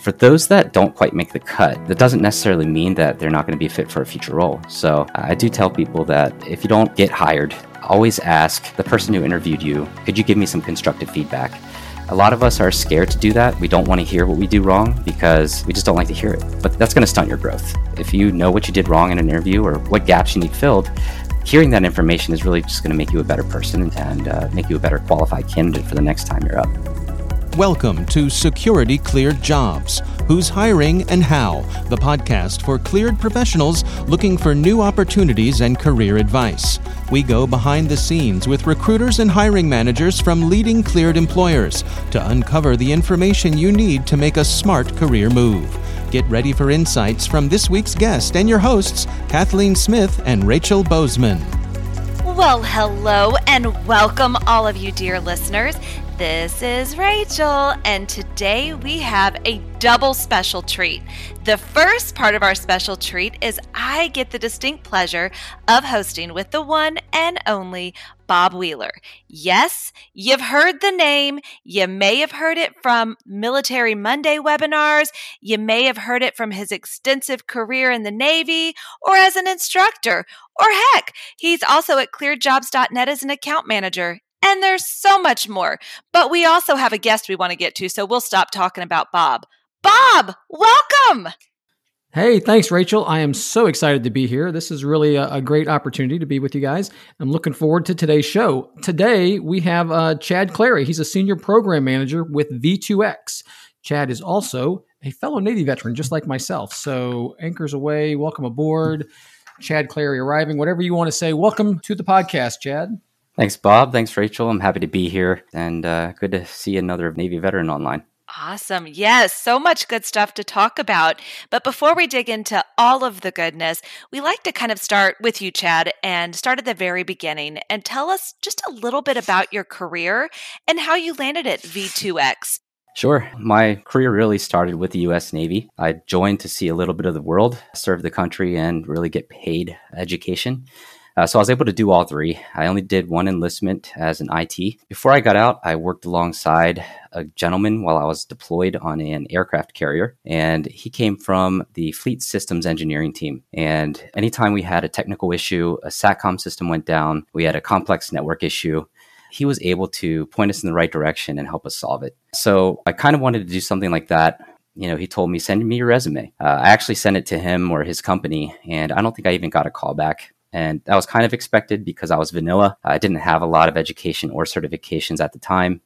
For those that don't quite make the cut, that doesn't necessarily mean that they're not going to be fit for a future role. So I do tell people that if you don't get hired, always ask the person who interviewed you, could you give me some constructive feedback? A lot of us are scared to do that. We don't want to hear what we do wrong because we just don't like to hear it. But that's going to stunt your growth. If you know what you did wrong in an interview or what gaps you need filled, hearing that information is really just going to make you a better person and uh, make you a better qualified candidate for the next time you're up. Welcome to Security Cleared Jobs Who's Hiring and How, the podcast for cleared professionals looking for new opportunities and career advice. We go behind the scenes with recruiters and hiring managers from leading cleared employers to uncover the information you need to make a smart career move. Get ready for insights from this week's guest and your hosts, Kathleen Smith and Rachel Bozeman. Well, hello and welcome, all of you dear listeners. This is Rachel, and today we have a double special treat. The first part of our special treat is I get the distinct pleasure of hosting with the one and only Bob Wheeler. Yes, you've heard the name. You may have heard it from Military Monday webinars. You may have heard it from his extensive career in the Navy or as an instructor. Or heck, he's also at clearedjobs.net as an account manager. And there's so much more. But we also have a guest we want to get to, so we'll stop talking about Bob. Bob, welcome. Hey, thanks, Rachel. I am so excited to be here. This is really a, a, great opportunity to be with you guys. I'm looking forward to today's show. Today, we have uh, Chad Clary. He's a senior program manager with V2X. Chad is also a fellow Navy veteran, just like myself. So, anchors aweigh. Welcome aboard. Chad Clary arriving. Whatever you want to say. Welcome to the podcast, Chad. Thanks, Bob. Thanks, Rachel. I'm happy to be here and uh, good to see another Navy veteran online. Awesome. Yes, so much good stuff to talk about. But before we dig into all of the goodness, we like to kind of start with you, Chad, and start at the very beginning and tell us just a little bit about your career and how you landed at V2X. Sure. My career really started with the US Navy. I joined to see a little bit of the world, serve the country, and really get paid education. Uh, so I was able to do all three. I only did one enlistment as an IT. Before I got out, I worked alongside a gentleman while I was deployed on an aircraft carrier, and he came from the fleet systems engineering team. And anytime we had a technical issue, a SATCOM system went down, we had a complex network issue, he was able to point us in the right direction and help us solve it. So I kind of wanted to do something like that you know, he told me, send me your resume. Uh, I actually sent it to him or his company, and I don't think I even got a call back. And that was kind of expected because I was vanilla. I didn't have a lot of education or certifications at the time.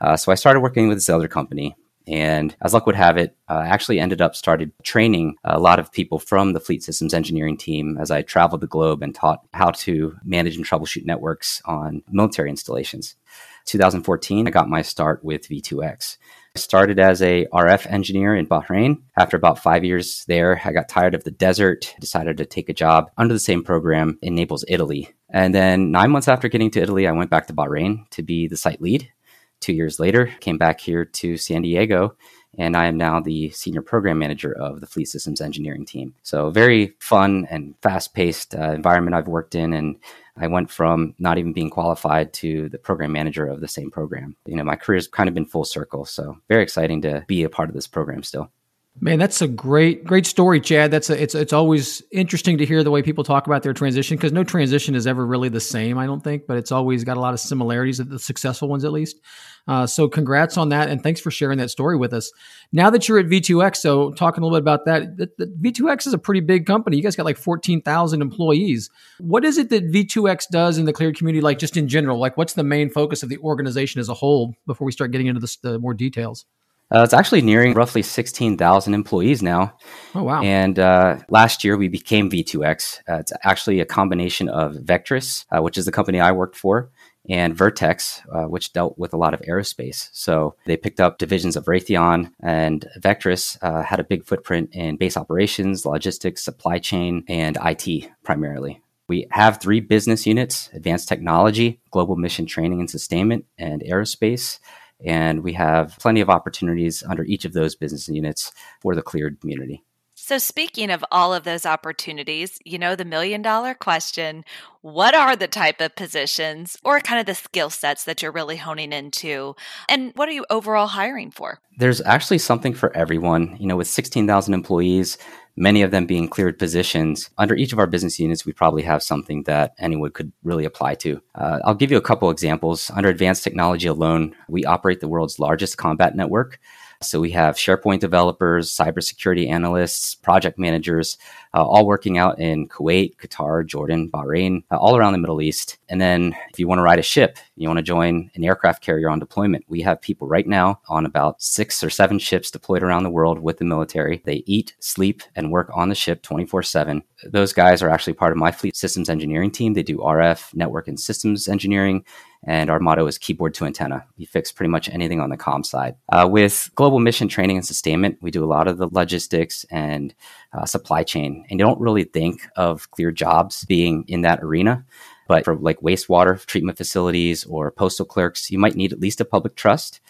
Uh, so I started working with this other company. And as luck would have it, uh, I actually ended up started training a lot of people from the fleet systems engineering team as I traveled the globe and taught how to manage and troubleshoot networks on military installations. 2014, I got my start with V2X. I started as a RF engineer in Bahrain. After about five years there, I got tired of the desert, decided to take a job under the same program in Naples, Italy. And then nine months after getting to Italy, I went back to Bahrain to be the site lead. Two years later, came back here to San Diego and I am now the senior program manager of the Fleet Systems Engineering team. So, very fun and fast paced uh, environment I've worked in, and I went from not even being qualified to the program manager of the same program. You know, my career's kind of been full circle. So very exciting to be a part of this program still. Man, that's a great, great story, Chad. That's a, it's it's always interesting to hear the way people talk about their transition because no transition is ever really the same, I don't think, but it's always got a lot of similarities, the successful ones at least. Uh, so, congrats on that, and thanks for sharing that story with us. Now that you're at V2X, so talking a little bit about that, the, the V2X is a pretty big company. You guys got like fourteen thousand employees. What is it that V2X does in the cleared community, like just in general? Like, what's the main focus of the organization as a whole? Before we start getting into the, the more details. Uh, it's actually nearing roughly 16,000 employees now. Oh, wow. And uh, last year we became V2X. Uh, it's actually a combination of Vectrus, uh, which is the company I worked for, and Vertex, uh, which dealt with a lot of aerospace. So they picked up divisions of Raytheon, and Vectrus uh, had a big footprint in base operations, logistics, supply chain, and IT primarily. We have three business units advanced technology, global mission training and sustainment, and aerospace. And we have plenty of opportunities under each of those business units for the cleared community. So, speaking of all of those opportunities, you know, the million dollar question what are the type of positions or kind of the skill sets that you're really honing into? And what are you overall hiring for? There's actually something for everyone. You know, with 16,000 employees, many of them being cleared positions, under each of our business units, we probably have something that anyone could really apply to. Uh, I'll give you a couple examples. Under advanced technology alone, we operate the world's largest combat network. So we have SharePoint developers, cybersecurity analysts, project managers, uh, all working out in Kuwait, Qatar, Jordan, Bahrain, uh, all around the Middle East. And then if you want to ride a ship, you want to join an aircraft carrier on deployment, we have people right now on about six or seven ships deployed around the world with the military. They eat, sleep, and work on the ship 24 7. Those guys are actually part of my fleet systems engineering team. They do RF, network, and systems engineering. And our motto is keyboard to antenna. We fix pretty much anything on the com side. Uh, with global mission training and sustainment, we do a lot of the logistics and uh, supply chain. And you don't really think of clear jobs being in that arena. But for like wastewater treatment facilities or postal clerks, you might need at least a public trust.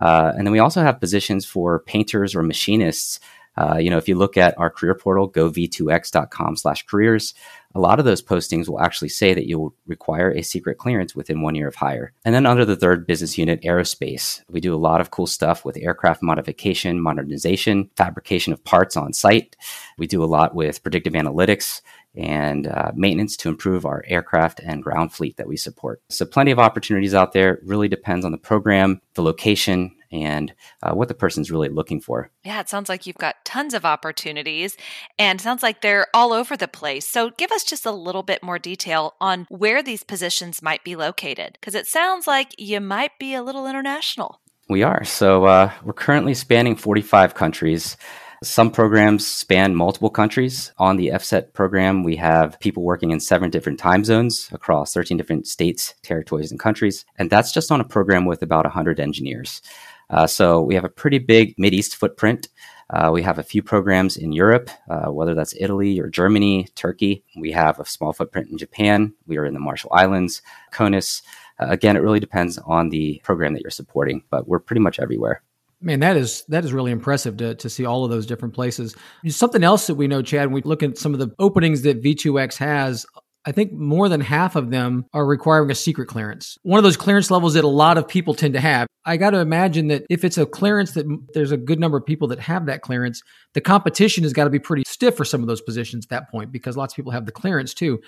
Uh, and then we also have positions for painters or machinists uh, you know, if you look at our career portal, gov2x.com slash careers, a lot of those postings will actually say that you'll require a secret clearance within one year of hire. And then under the third business unit, aerospace, we do a lot of cool stuff with aircraft modification, modernization, fabrication of parts on site. We do a lot with predictive analytics and uh, maintenance to improve our aircraft and ground fleet that we support. So, plenty of opportunities out there. Really depends on the program, the location, and uh, what the person's really looking for. Yeah, it sounds like you've got tons of opportunities and sounds like they're all over the place. So give us just a little bit more detail on where these positions might be located because it sounds like you might be a little international. We are. So uh, we're currently spanning 45 countries. Some programs span multiple countries. On the FSET program, we have people working in seven different time zones across 13 different states, territories, and countries. And that's just on a program with about 100 engineers. Uh, so we have a pretty big East footprint. Uh, we have a few programs in Europe, uh, whether that's Italy or Germany, Turkey. We have a small footprint in Japan. We are in the Marshall Islands, CONUS. Uh, again, it really depends on the program that you're supporting, but we're pretty much everywhere. Man, that is that is really impressive to, to see all of those different places. Something else that we know, Chad, when we look at some of the openings that V2X has, I think more than half of them are requiring a secret clearance. One of those clearance levels that a lot of people tend to have. I got to imagine that if it's a clearance that there's a good number of people that have that clearance, the competition has got to be pretty stiff for some of those positions at that point because lots of people have the clearance too.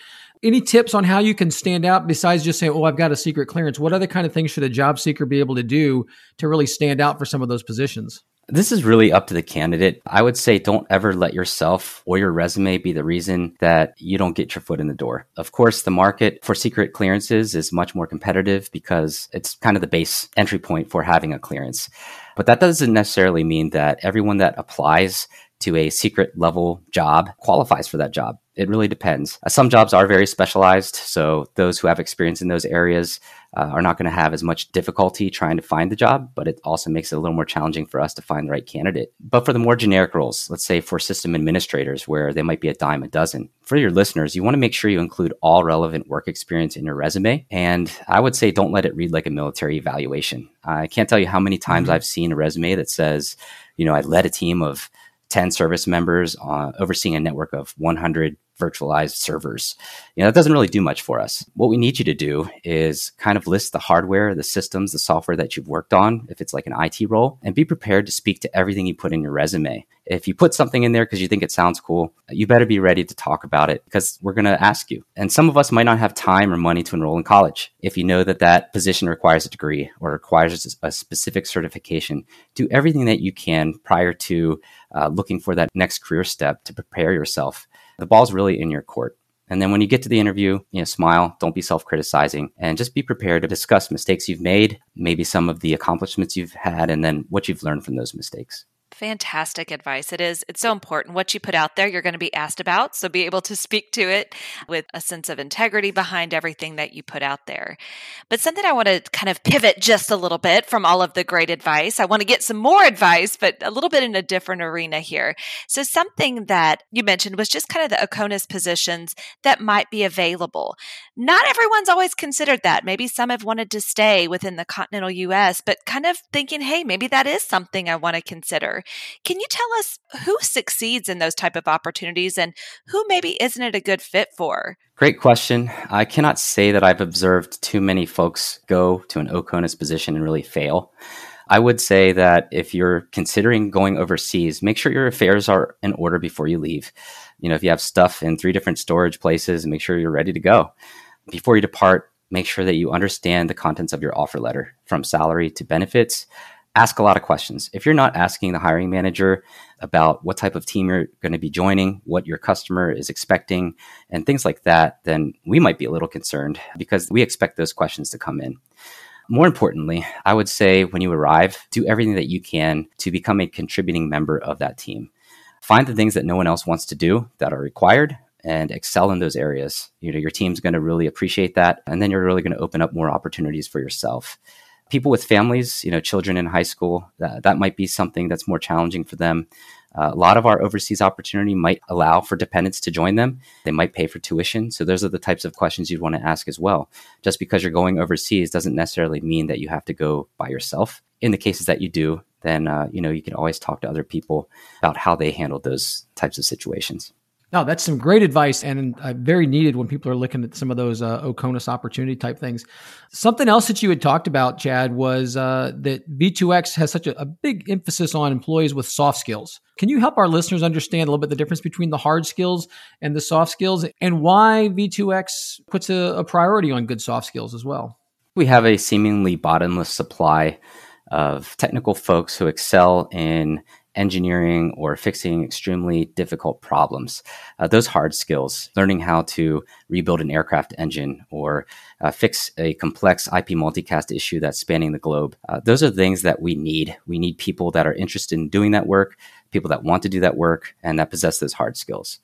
Any tips on how you can stand out besides just saying, "Oh, I've got a secret clearance"? What other kind of things should a job seeker be able to do to really stand out for some of those positions? This is really up to the candidate. I would say don't ever let yourself or your resume be the reason that you don't get your foot in the door. Of course, the market for secret clearances is much more competitive because it's kind of the base entry point for having a clearance. But that doesn't necessarily mean that everyone that applies to a secret level job qualifies for that job. It really depends. Uh, some jobs are very specialized, so those who have experience in those areas uh, are not going to have as much difficulty trying to find the job, but it also makes it a little more challenging for us to find the right candidate. But for the more generic roles, let's say for system administrators, where they might be a dime a dozen, for your listeners, you want to make sure you include all relevant work experience in your resume. And I would say don't let it read like a military evaluation. I can't tell you how many times mm-hmm. I've seen a resume that says, you know, I led a team of 10 service members uh, overseeing a network of 100 virtualized servers. You know, that doesn't really do much for us. What we need you to do is kind of list the hardware, the systems, the software that you've worked on, if it's like an IT role, and be prepared to speak to everything you put in your resume. If you put something in there because you think it sounds cool, you better be ready to talk about it because we're going to ask you. And some of us might not have time or money to enroll in college. If you know that that position requires a degree or requires a specific certification, do everything that you can prior to uh, looking for that next career step to prepare yourself the ball's really in your court. And then when you get to the interview, you know, smile, don't be self-criticizing, and just be prepared to discuss mistakes you've made, maybe some of the accomplishments you've had, and then what you've learned from those mistakes. Fantastic advice. It is, it's so important. What you put out there, you're going to be asked about. So be able to speak to it with a sense of integrity behind everything that you put out there. But something I want to kind of pivot just a little bit from all of the great advice. I want to get some more advice, but a little bit in a different arena here. So something that you mentioned was just kind of the OCONUS positions that might be available. Not everyone's always considered that. Maybe some have wanted to stay within the continental US, but kind of thinking, hey, maybe that is something I want to consider. Can you tell us who succeeds in those type of opportunities and who maybe isn't it a good fit for? Great question. I cannot say that I've observed too many folks go to an OCONUS position and really fail. I would say that if you're considering going overseas, make sure your affairs are in order before you leave. You know, if you have stuff in three different storage places, make sure you're ready to go. Before you depart, make sure that you understand the contents of your offer letter from salary to benefits. Ask a lot of questions. If you're not asking the hiring manager about what type of team you're going to be joining, what your customer is expecting, and things like that, then we might be a little concerned because we expect those questions to come in. More importantly, I would say when you arrive, do everything that you can to become a contributing member of that team. Find the things that no one else wants to do that are required and excel in those areas. You know, your team's going to really appreciate that and then you're really going to open up more opportunities for yourself. People with families, you know, children in high school, that, that might be something that's more challenging for them. Uh, a lot of our overseas opportunity might allow for dependents to join them. They might pay for tuition. So those are the types of questions you'd want to ask as well. Just because you're going overseas doesn't necessarily mean that you have to go by yourself. In the cases that you do, then uh, you know you can always talk to other people about how they handled those types of situations. No, that's some great advice and uh, very needed when people are looking at some of those uh, OCONUS opportunity type things. Something else that you had talked about, Chad, was uh, that V2X has such a, a, big emphasis on employees with soft skills. Can you help our listeners understand a little bit the difference between the hard skills and the soft skills and why V2X puts a, a priority on good soft skills as well? We have a seemingly bottomless supply of technical folks who excel in engineering or fixing extremely difficult problems. Uh, those hard skills, learning how to rebuild an aircraft engine or uh, fix a complex IP multicast issue that's spanning the globe, uh, those are things that we need. We need people that are interested in doing that work, people that want to do that work, and that possess those hard skills.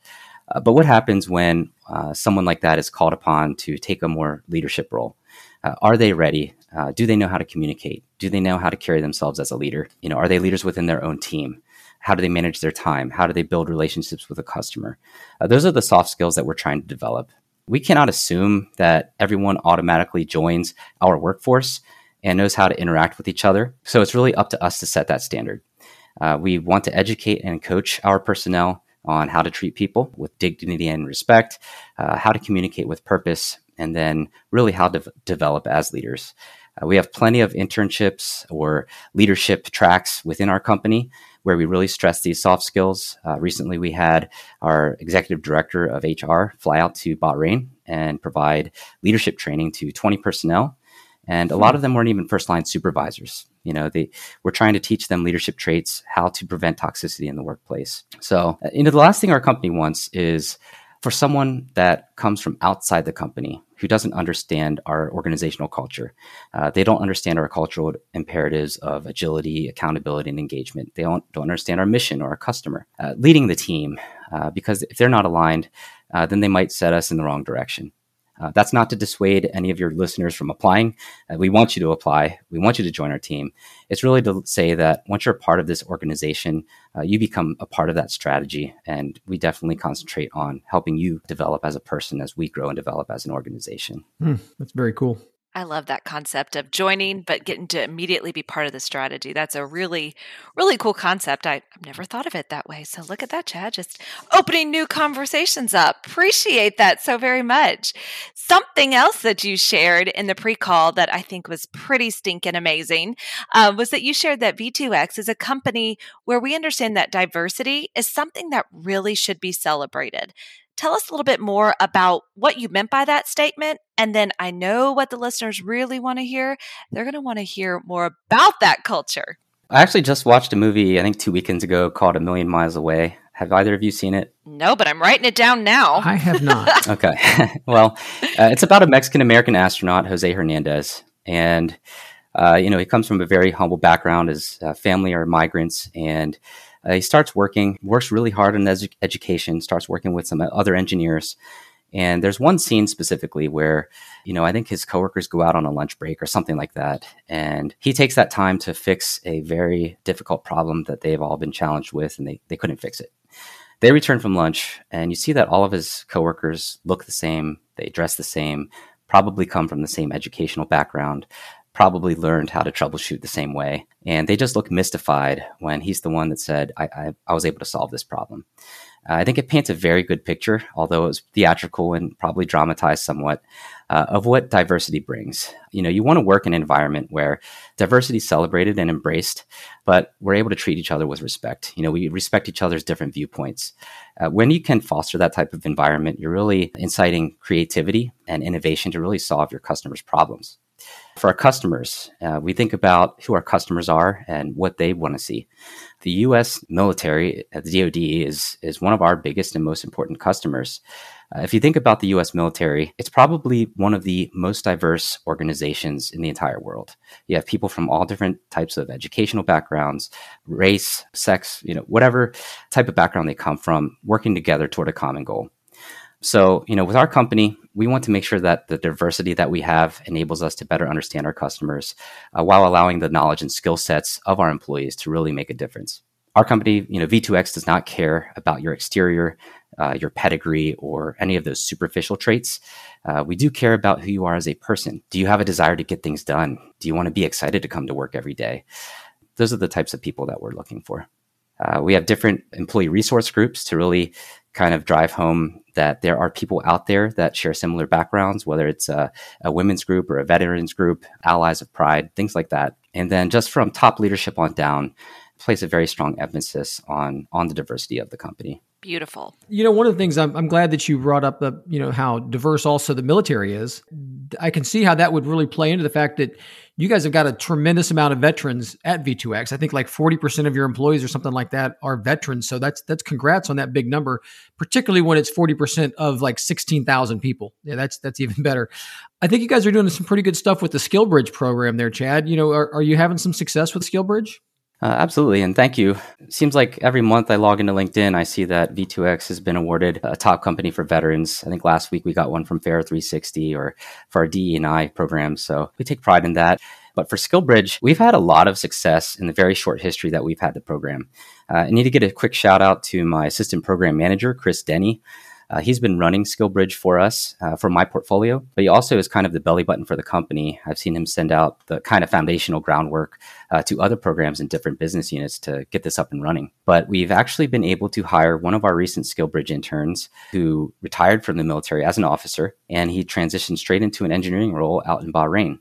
Uh, but what happens when uh, someone like that is called upon to take a more leadership role? Uh, are they ready? Uh, do they know how to communicate? Do they know how to carry themselves as a leader? You know, are they leaders within their own team? How do they manage their time? How do they build relationships with a customer? Uh, those are the soft skills that we're trying to develop. We cannot assume that everyone automatically joins our workforce and knows how to interact with each other. So it's really up to us to set that standard. Uh, we want to educate and coach our personnel on how to treat people with dignity and respect, uh, how to communicate with purpose, and then really how to develop as leaders. Uh, we have plenty of internships or leadership tracks within our company where we really stress these soft skills. Uh, recently, we had our executive director of HR fly out to Bahrain and provide leadership training to 20 personnel. And a lot of them weren't even first line supervisors. You know, they we're trying to teach them leadership traits, how to prevent toxicity in the workplace. So, uh, you know, the last thing our company wants is for someone that comes from outside the company who doesn't understand our organizational culture. Uh, they don't understand our cultural imperatives of agility, accountability, and engagement. They don't, don't understand our mission or our customer. Uh, leading the team, uh, because if they're not aligned, uh, then they might set us in the wrong direction. Uh, that's not to dissuade any of your listeners from applying. Uh, we want you to apply. We want you to join our team. It's really to say that once you're a part of this organization, uh, you become a part of that strategy. And we definitely concentrate on helping you develop as a person as we grow and develop as an organization. Mm, that's very cool. I love that concept of joining, but getting to immediately be part of the strategy. That's a really, really cool concept. I, have never thought of it that way. So look at that, Chad, just opening new conversations up. Appreciate that so very much. Something else that you shared in the pre call that I think was pretty stinking amazing uh, was that you shared that V2X is a company where we understand that diversity is something that really should be celebrated. Tell us a little bit more about what you meant by that statement. And then I know what the listeners really want to hear. They're going to want to hear more about that culture. I actually just watched a movie, I think two weekends ago, called A Million Miles Away. Have either of you seen it? No, but I'm writing it down now. I have not. okay. well, uh, it's about a Mexican American astronaut, Jose Hernandez. And, uh, you know, he comes from a very humble background. His uh, family are migrants. And uh, he starts working, works really hard in edu- education, starts working with some other engineers. And there's one scene specifically where, you know, I think his coworkers go out on a lunch break or something like that. And he takes that time to fix a very difficult problem that they've all been challenged with and they, they couldn't fix it. They return from lunch and you see that all of his coworkers look the same, they dress the same, probably come from the same educational background. Probably learned how to troubleshoot the same way. And they just look mystified when he's the one that said, I, I, I was able to solve this problem. Uh, I think it paints a very good picture, although it was theatrical and probably dramatized somewhat, uh, of what diversity brings. You know, you want to work in an environment where diversity is celebrated and embraced, but we're able to treat each other with respect. You know, we respect each other's different viewpoints. Uh, when you can foster that type of environment, you're really inciting creativity and innovation to really solve your customers' problems. For our customers, uh, we think about who our customers are and what they want to see. The U.S. military, uh, the DoD, is is one of our biggest and most important customers. Uh, if you think about the U.S. military, it's probably one of the most diverse organizations in the entire world. You have people from all different types of educational backgrounds, race, sex, you know, whatever type of background they come from, working together toward a common goal. So, you know, with our company, we want to make sure that the diversity that we have enables us to better understand our customers uh, while allowing the knowledge and skill sets of our employees to really make a difference. Our company, you know, V2X does not care about your exterior, uh, your pedigree, or any of those superficial traits. Uh, we do care about who you are as a person. Do you have a desire to get things done? Do you want to be excited to come to work every day? Those are the types of people that we're looking for. Uh, we have different employee resource groups to really kind of drive home that there are people out there that share similar backgrounds, whether it's a, a, women's group or a veterans group, allies of pride, things like that. And then just from top leadership on down, place a very strong emphasis on on the diversity of the company. Beautiful. You know, one of the things I'm, I'm glad that you brought up the, you know, how diverse also the military is. I can see how that would really play into the fact that you guys have got a tremendous amount of veterans at V2X. I think like 40% of your employees or something like that are veterans. So that's, that's congrats on that big number, particularly when it's 40% of like 16,000 people. Yeah, that's, that's even better. I think you guys are doing some pretty good stuff with the SkillBridge program there, Chad. You know, are, are you having some success with SkillBridge? Uh, absolutely, and thank you. Seems like every month I log into LinkedIn, I see that V2X has been awarded a top company for veterans. I think last week we got one from Fair 360 or for our DE&I program, so we take pride in that. But for SkillBridge, we've had a lot of success in the very short history that we've had the program. Uh, I need to get a quick shout out to my assistant program manager, Chris Denny. Uh, he's been running SkillBridge for us uh, for my portfolio, but he also is kind of the belly button for the company. I've seen him send out the kind of foundational groundwork uh, to other programs in different business units to get this up and running. But we've actually been able to hire one of our recent SkillBridge interns who retired from the military as an officer, and he transitioned straight into an engineering role out in Bahrain.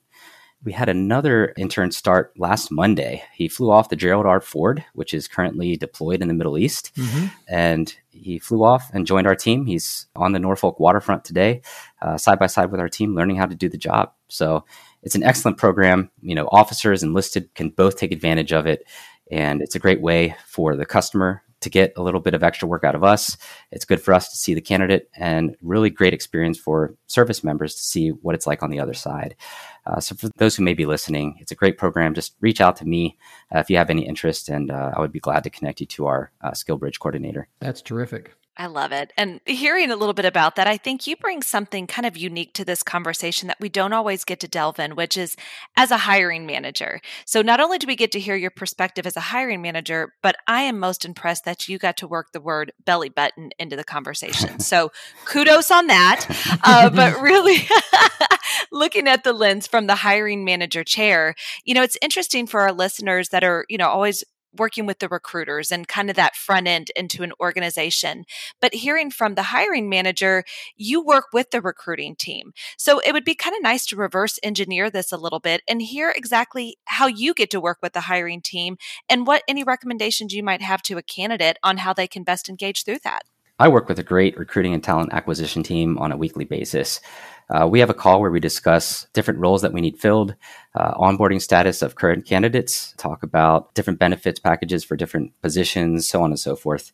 We had another intern start last Monday. He flew off the Gerald R. Ford, which is currently deployed in the Middle East, mm-hmm. and he flew off and joined our team. He's on the Norfolk waterfront today, uh, side by side with our team, learning how to do the job. So it's an excellent program. You know, officers enlisted can both take advantage of it, and it's a great way for the customer to get a little bit of extra work out of us. It's good for us to see the candidate and really great experience for service members to see what it's like on the other side. Uh, so for those who may be listening, it's a great program. Just reach out to me uh, if you have any interest, and uh, I would be glad to connect you to our uh, SkillBridge coordinator. That's terrific. I love it. And hearing a little bit about that, I think you bring something kind of unique to this conversation that we don't always get to delve in, which is as a hiring manager. So, not only do we get to hear your perspective as a hiring manager, but I am most impressed that you got to work the word belly button into the conversation. So, kudos on that. Uh, but really, looking at the lens from the hiring manager chair, you know, it's interesting for our listeners that are, you know, always working with the recruiters and kind of that front end into an organization. But hearing from the hiring manager, you work with the recruiting team. So it would be kind of nice to reverse engineer this a little bit and hear exactly how you get to work with the hiring team and what any recommendations you might have to a candidate on how they can best engage through that. I work with a great recruiting and talent acquisition team on a weekly basis. Uh, we have a call where we discuss different roles that we need filled, uh, onboarding status of current candidates, talk about different benefits packages for different positions, so on and so forth.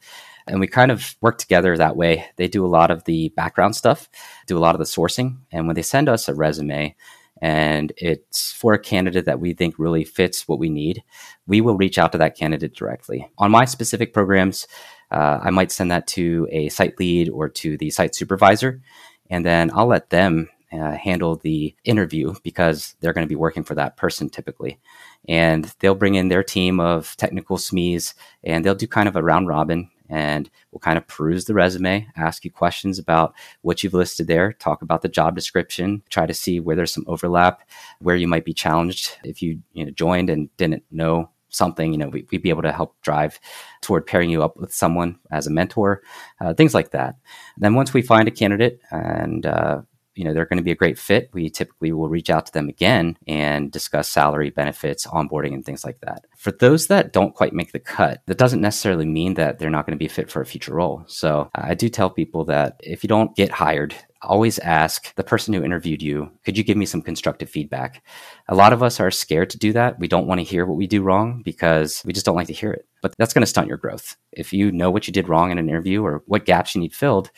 And we kind of work together that way. They do a lot of the background stuff, do a lot of the sourcing. And when they send us a resume, and it's for a candidate that we think really fits what we need, we will reach out to that candidate directly. On my specific programs, uh, I might send that to a site lead or to the site supervisor, and then I'll let them uh, handle the interview because they're going to be working for that person typically. And they'll bring in their team of technical SMEs and they'll do kind of a round robin and we'll kind of peruse the resume, ask you questions about what you've listed there, talk about the job description, try to see where there's some overlap, where you might be challenged if you, you know, joined and didn't know something, you know, we, would be able to help drive toward pairing you up with someone as a mentor, uh, things like that. Then once we find a candidate and uh, you know they're going to be a great fit, we typically will reach out to them again and discuss salary, benefits, onboarding, and things like that. For those that don't quite make the cut, that doesn't necessarily mean that they're not going to be fit for a future role. So I do tell people that if you don't get hired, always ask the person who interviewed you, could you give me some constructive feedback? A lot of us are scared to do that. We don't want to hear what we do wrong because we just don't like to hear it. But that's going to stunt your growth. If you know what you did wrong in an interview or what gaps you need filled,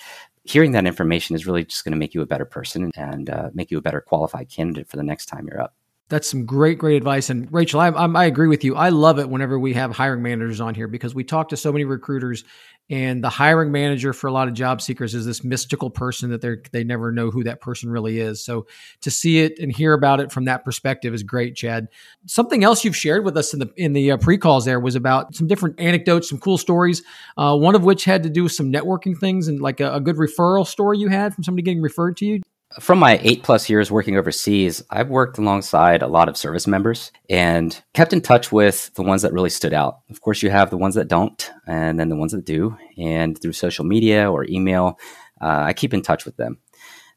hearing that information is really just going to make you a better person and uh, make you a better qualified candidate for the next time you're up. That's some great, great advice. And Rachel, I, I, agree with you. I love it whenever we have hiring managers on here because we talk to so many recruiters and the hiring manager for a lot of job seekers is this mystical person that they they never know who that person really is. So to see it and hear about it from that perspective is great, Chad. Something else you've shared with us in the in the uh, pre calls there was about some different anecdotes, some cool stories. Uh, one of which had to do with some networking things and like a, a good referral story you had from somebody getting referred to you from my eight plus years working overseas, I've worked alongside a lot of service members and kept in touch with the ones that really stood out. Of course, you have the ones that don't, and then the ones that do. And through social media or email, uh, I keep in touch with them.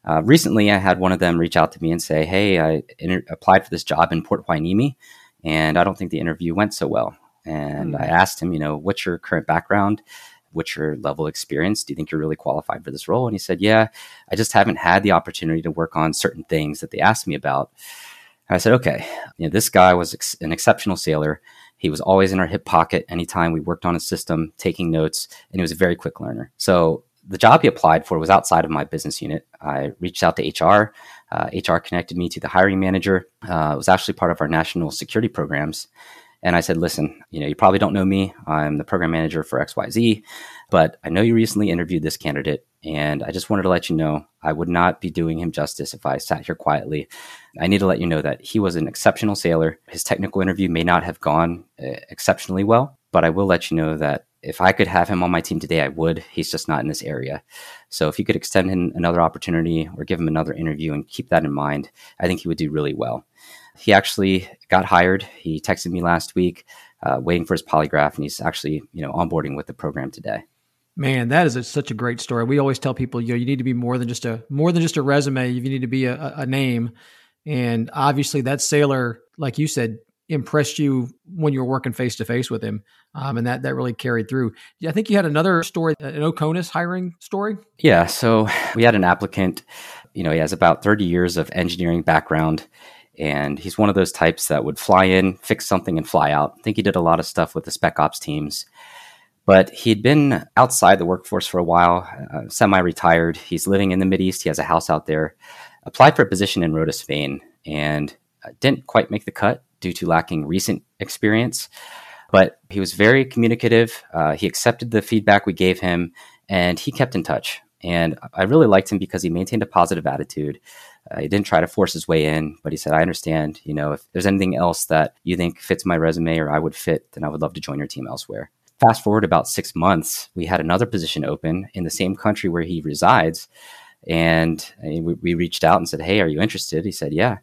Uh, recently, I had one of them reach out to me and say, Hey, I inter- applied for this job in Port Hueneme, and I don't think the interview went so well. And mm. I asked him, you know, what's your current background? What's your level experience? Do you think you're really qualified for this role? And he said, yeah, I just haven't had the opportunity to work on certain things that they asked me about. And I said, okay, you know, this guy was ex- an exceptional sailor. He was always in our hip pocket anytime we worked on a system, taking notes, and he was a very quick learner. So the job he applied for was outside of my business unit. I reached out to HR. Uh, HR connected me to the hiring manager. Uh, it was actually part of our national security programs. And I said, listen, you know, you probably don't know me. I'm the program manager for XYZ, but I know you recently interviewed this candidate. And I just wanted to let you know I would not be doing him justice if I sat here quietly. I need to let you know that he was an exceptional sailor. His technical interview may not have gone uh, exceptionally well, but I will let you know that if I could have him on my team today, I would. He's just not in this area. So if you could extend him another opportunity or give him another interview and keep that in mind, I think he would do really well. He actually got hired. He texted me last week, uh, waiting for his polygraph, and he's actually you know onboarding with the program today. Man, that is a, such a great story. We always tell people, you know, you need to be more than just a more than just a resume. You need to be a, a name, and obviously that sailor, like you said, impressed you when you were working face to face with him, um, and that that really carried through. I think you had another story, an Oconus hiring story. Yeah, so we had an applicant. You know, he has about thirty years of engineering background and he's one of those types that would fly in, fix something, and fly out. I think he did a lot of stuff with the spec ops teams. But he'd been outside the workforce for a while, uh, semi retired. He's living in the East. He has a house out there. Applied for a position in Rota, Spain, and uh, didn't quite make the cut due to lacking recent experience. But he was very communicative. Uh, he accepted the feedback we gave him, and he kept in touch. And I really liked him because he maintained a positive attitude. Uh, he didn't try to force his way in, but he said, I understand, you know, if there's anything else that you think fits my resume or I would fit, then I would love to join your team elsewhere. Fast forward about six months, we had another position open in the same country where he resides. And we, reached out and said, Hey, are you interested? He said, Yeah.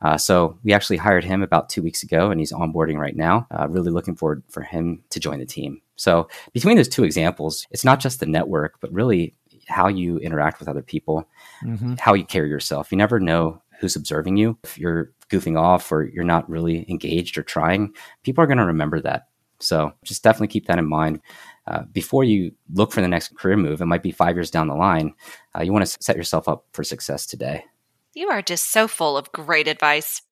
Uh, so we actually hired him about two weeks ago, and he's onboarding right now. Uh, really looking forward for him to join the team. So between those two examples, it's not just the network, but really how you interact with other people, mm-hmm. how you carry yourself. You never know who's observing you. If you're goofing off or you're not really engaged or trying, people are going to remember that. So just definitely keep that in mind. Uh, before you look for the next career move, it might be five years down the line. Uh, you want to set yourself up for success today. You are just so full of great advice.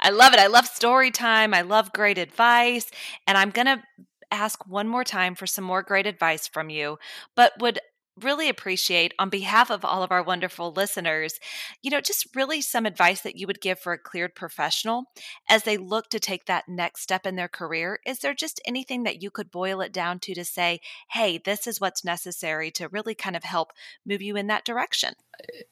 I love it. I love story time. I love great advice. And I'm going to ask one more time for some more great advice from you, but would really appreciate on behalf of all of our wonderful listeners, you know, just really some advice that you would give for a cleared professional as they look to take that next step in their career. Is there just anything that you could boil it down to to say, hey, this is what's necessary to really kind of help move you in that direction?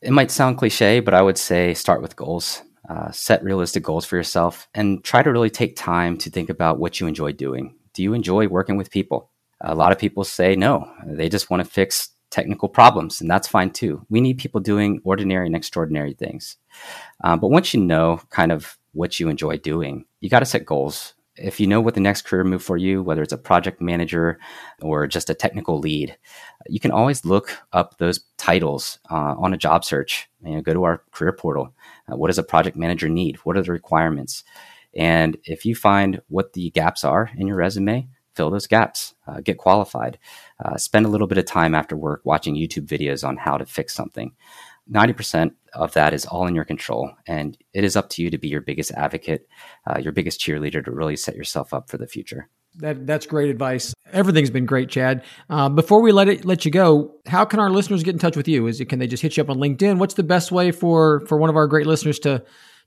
It might sound cliche, but I would say start with goals. Uh, set realistic goals for yourself and try to really take time to think about what you enjoy doing. Do you enjoy working with people? A lot of people say no, they just want to fix technical problems, and that's fine too. We need people doing ordinary and extraordinary things. Um, but once you know kind of what you enjoy doing, you got to set goals. If you know what the next career move for you, whether it's a project manager or just a technical lead, you can always look up those titles uh, on a job search. You know, go to our career portal. Uh, what does a project manager need? What are the requirements? And if you find what the gaps are in your resume, fill those gaps, uh, get qualified, uh, spend a little bit of time after work watching YouTube videos on how to fix something. 90% of that is all in your control, and it is up to you to be your biggest advocate, uh, your biggest cheerleader to really set yourself up for the future. That, that's great advice. Everything's been great, Chad. Uh, before we let it let you go, how can our listeners get in touch with you? Is it can they just hit you up on LinkedIn? What's the best way for for one of our great listeners to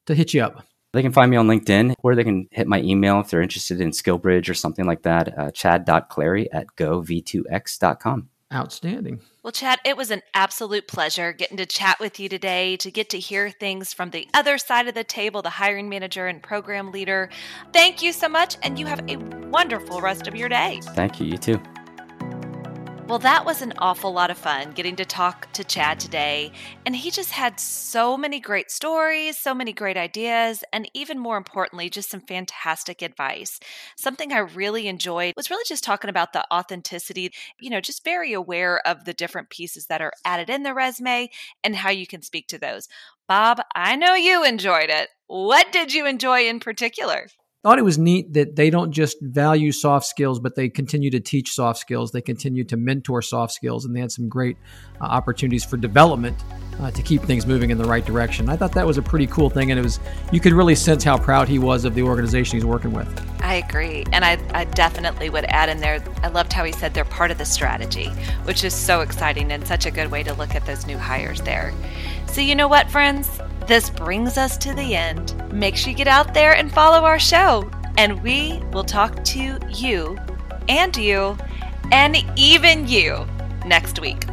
to hit you up? They can find me on LinkedIn or they can hit my email if they're interested in SkillBridge or something like that, uh, chad.clary at gov2x.com. Outstanding. Well, Chad, it was an absolute pleasure getting to chat with you today, to get to hear things from the other side of the table, the hiring manager and program leader. Thank you so much, and you have a wonderful rest of your day. Thank you. You too. Well, that was an awful lot of fun getting to talk to Chad today. And he just had so many great stories, so many great ideas, and even more importantly, just some fantastic advice. Something I really enjoyed was really just talking about the authenticity, you know, just very aware of the different pieces that are added in the resume and how you can speak to those. Bob, I know you enjoyed it. What did you enjoy in particular? Thought it was neat that they don't just value soft skills, but they continue to teach soft skills. They continue to mentor soft skills, and they had some great uh, opportunities for development uh, to keep things moving in the right direction. I thought that was a pretty cool thing, and it was you could really sense how proud he was of the organization he's working with. I agree, and I, I definitely would add in there. I loved how he said they're part of the strategy, which is so exciting and such a good way to look at those new hires there. So you know what, friends? This brings us to the end. Make sure you get out there and follow our show, and we will talk to you and you and even you next week.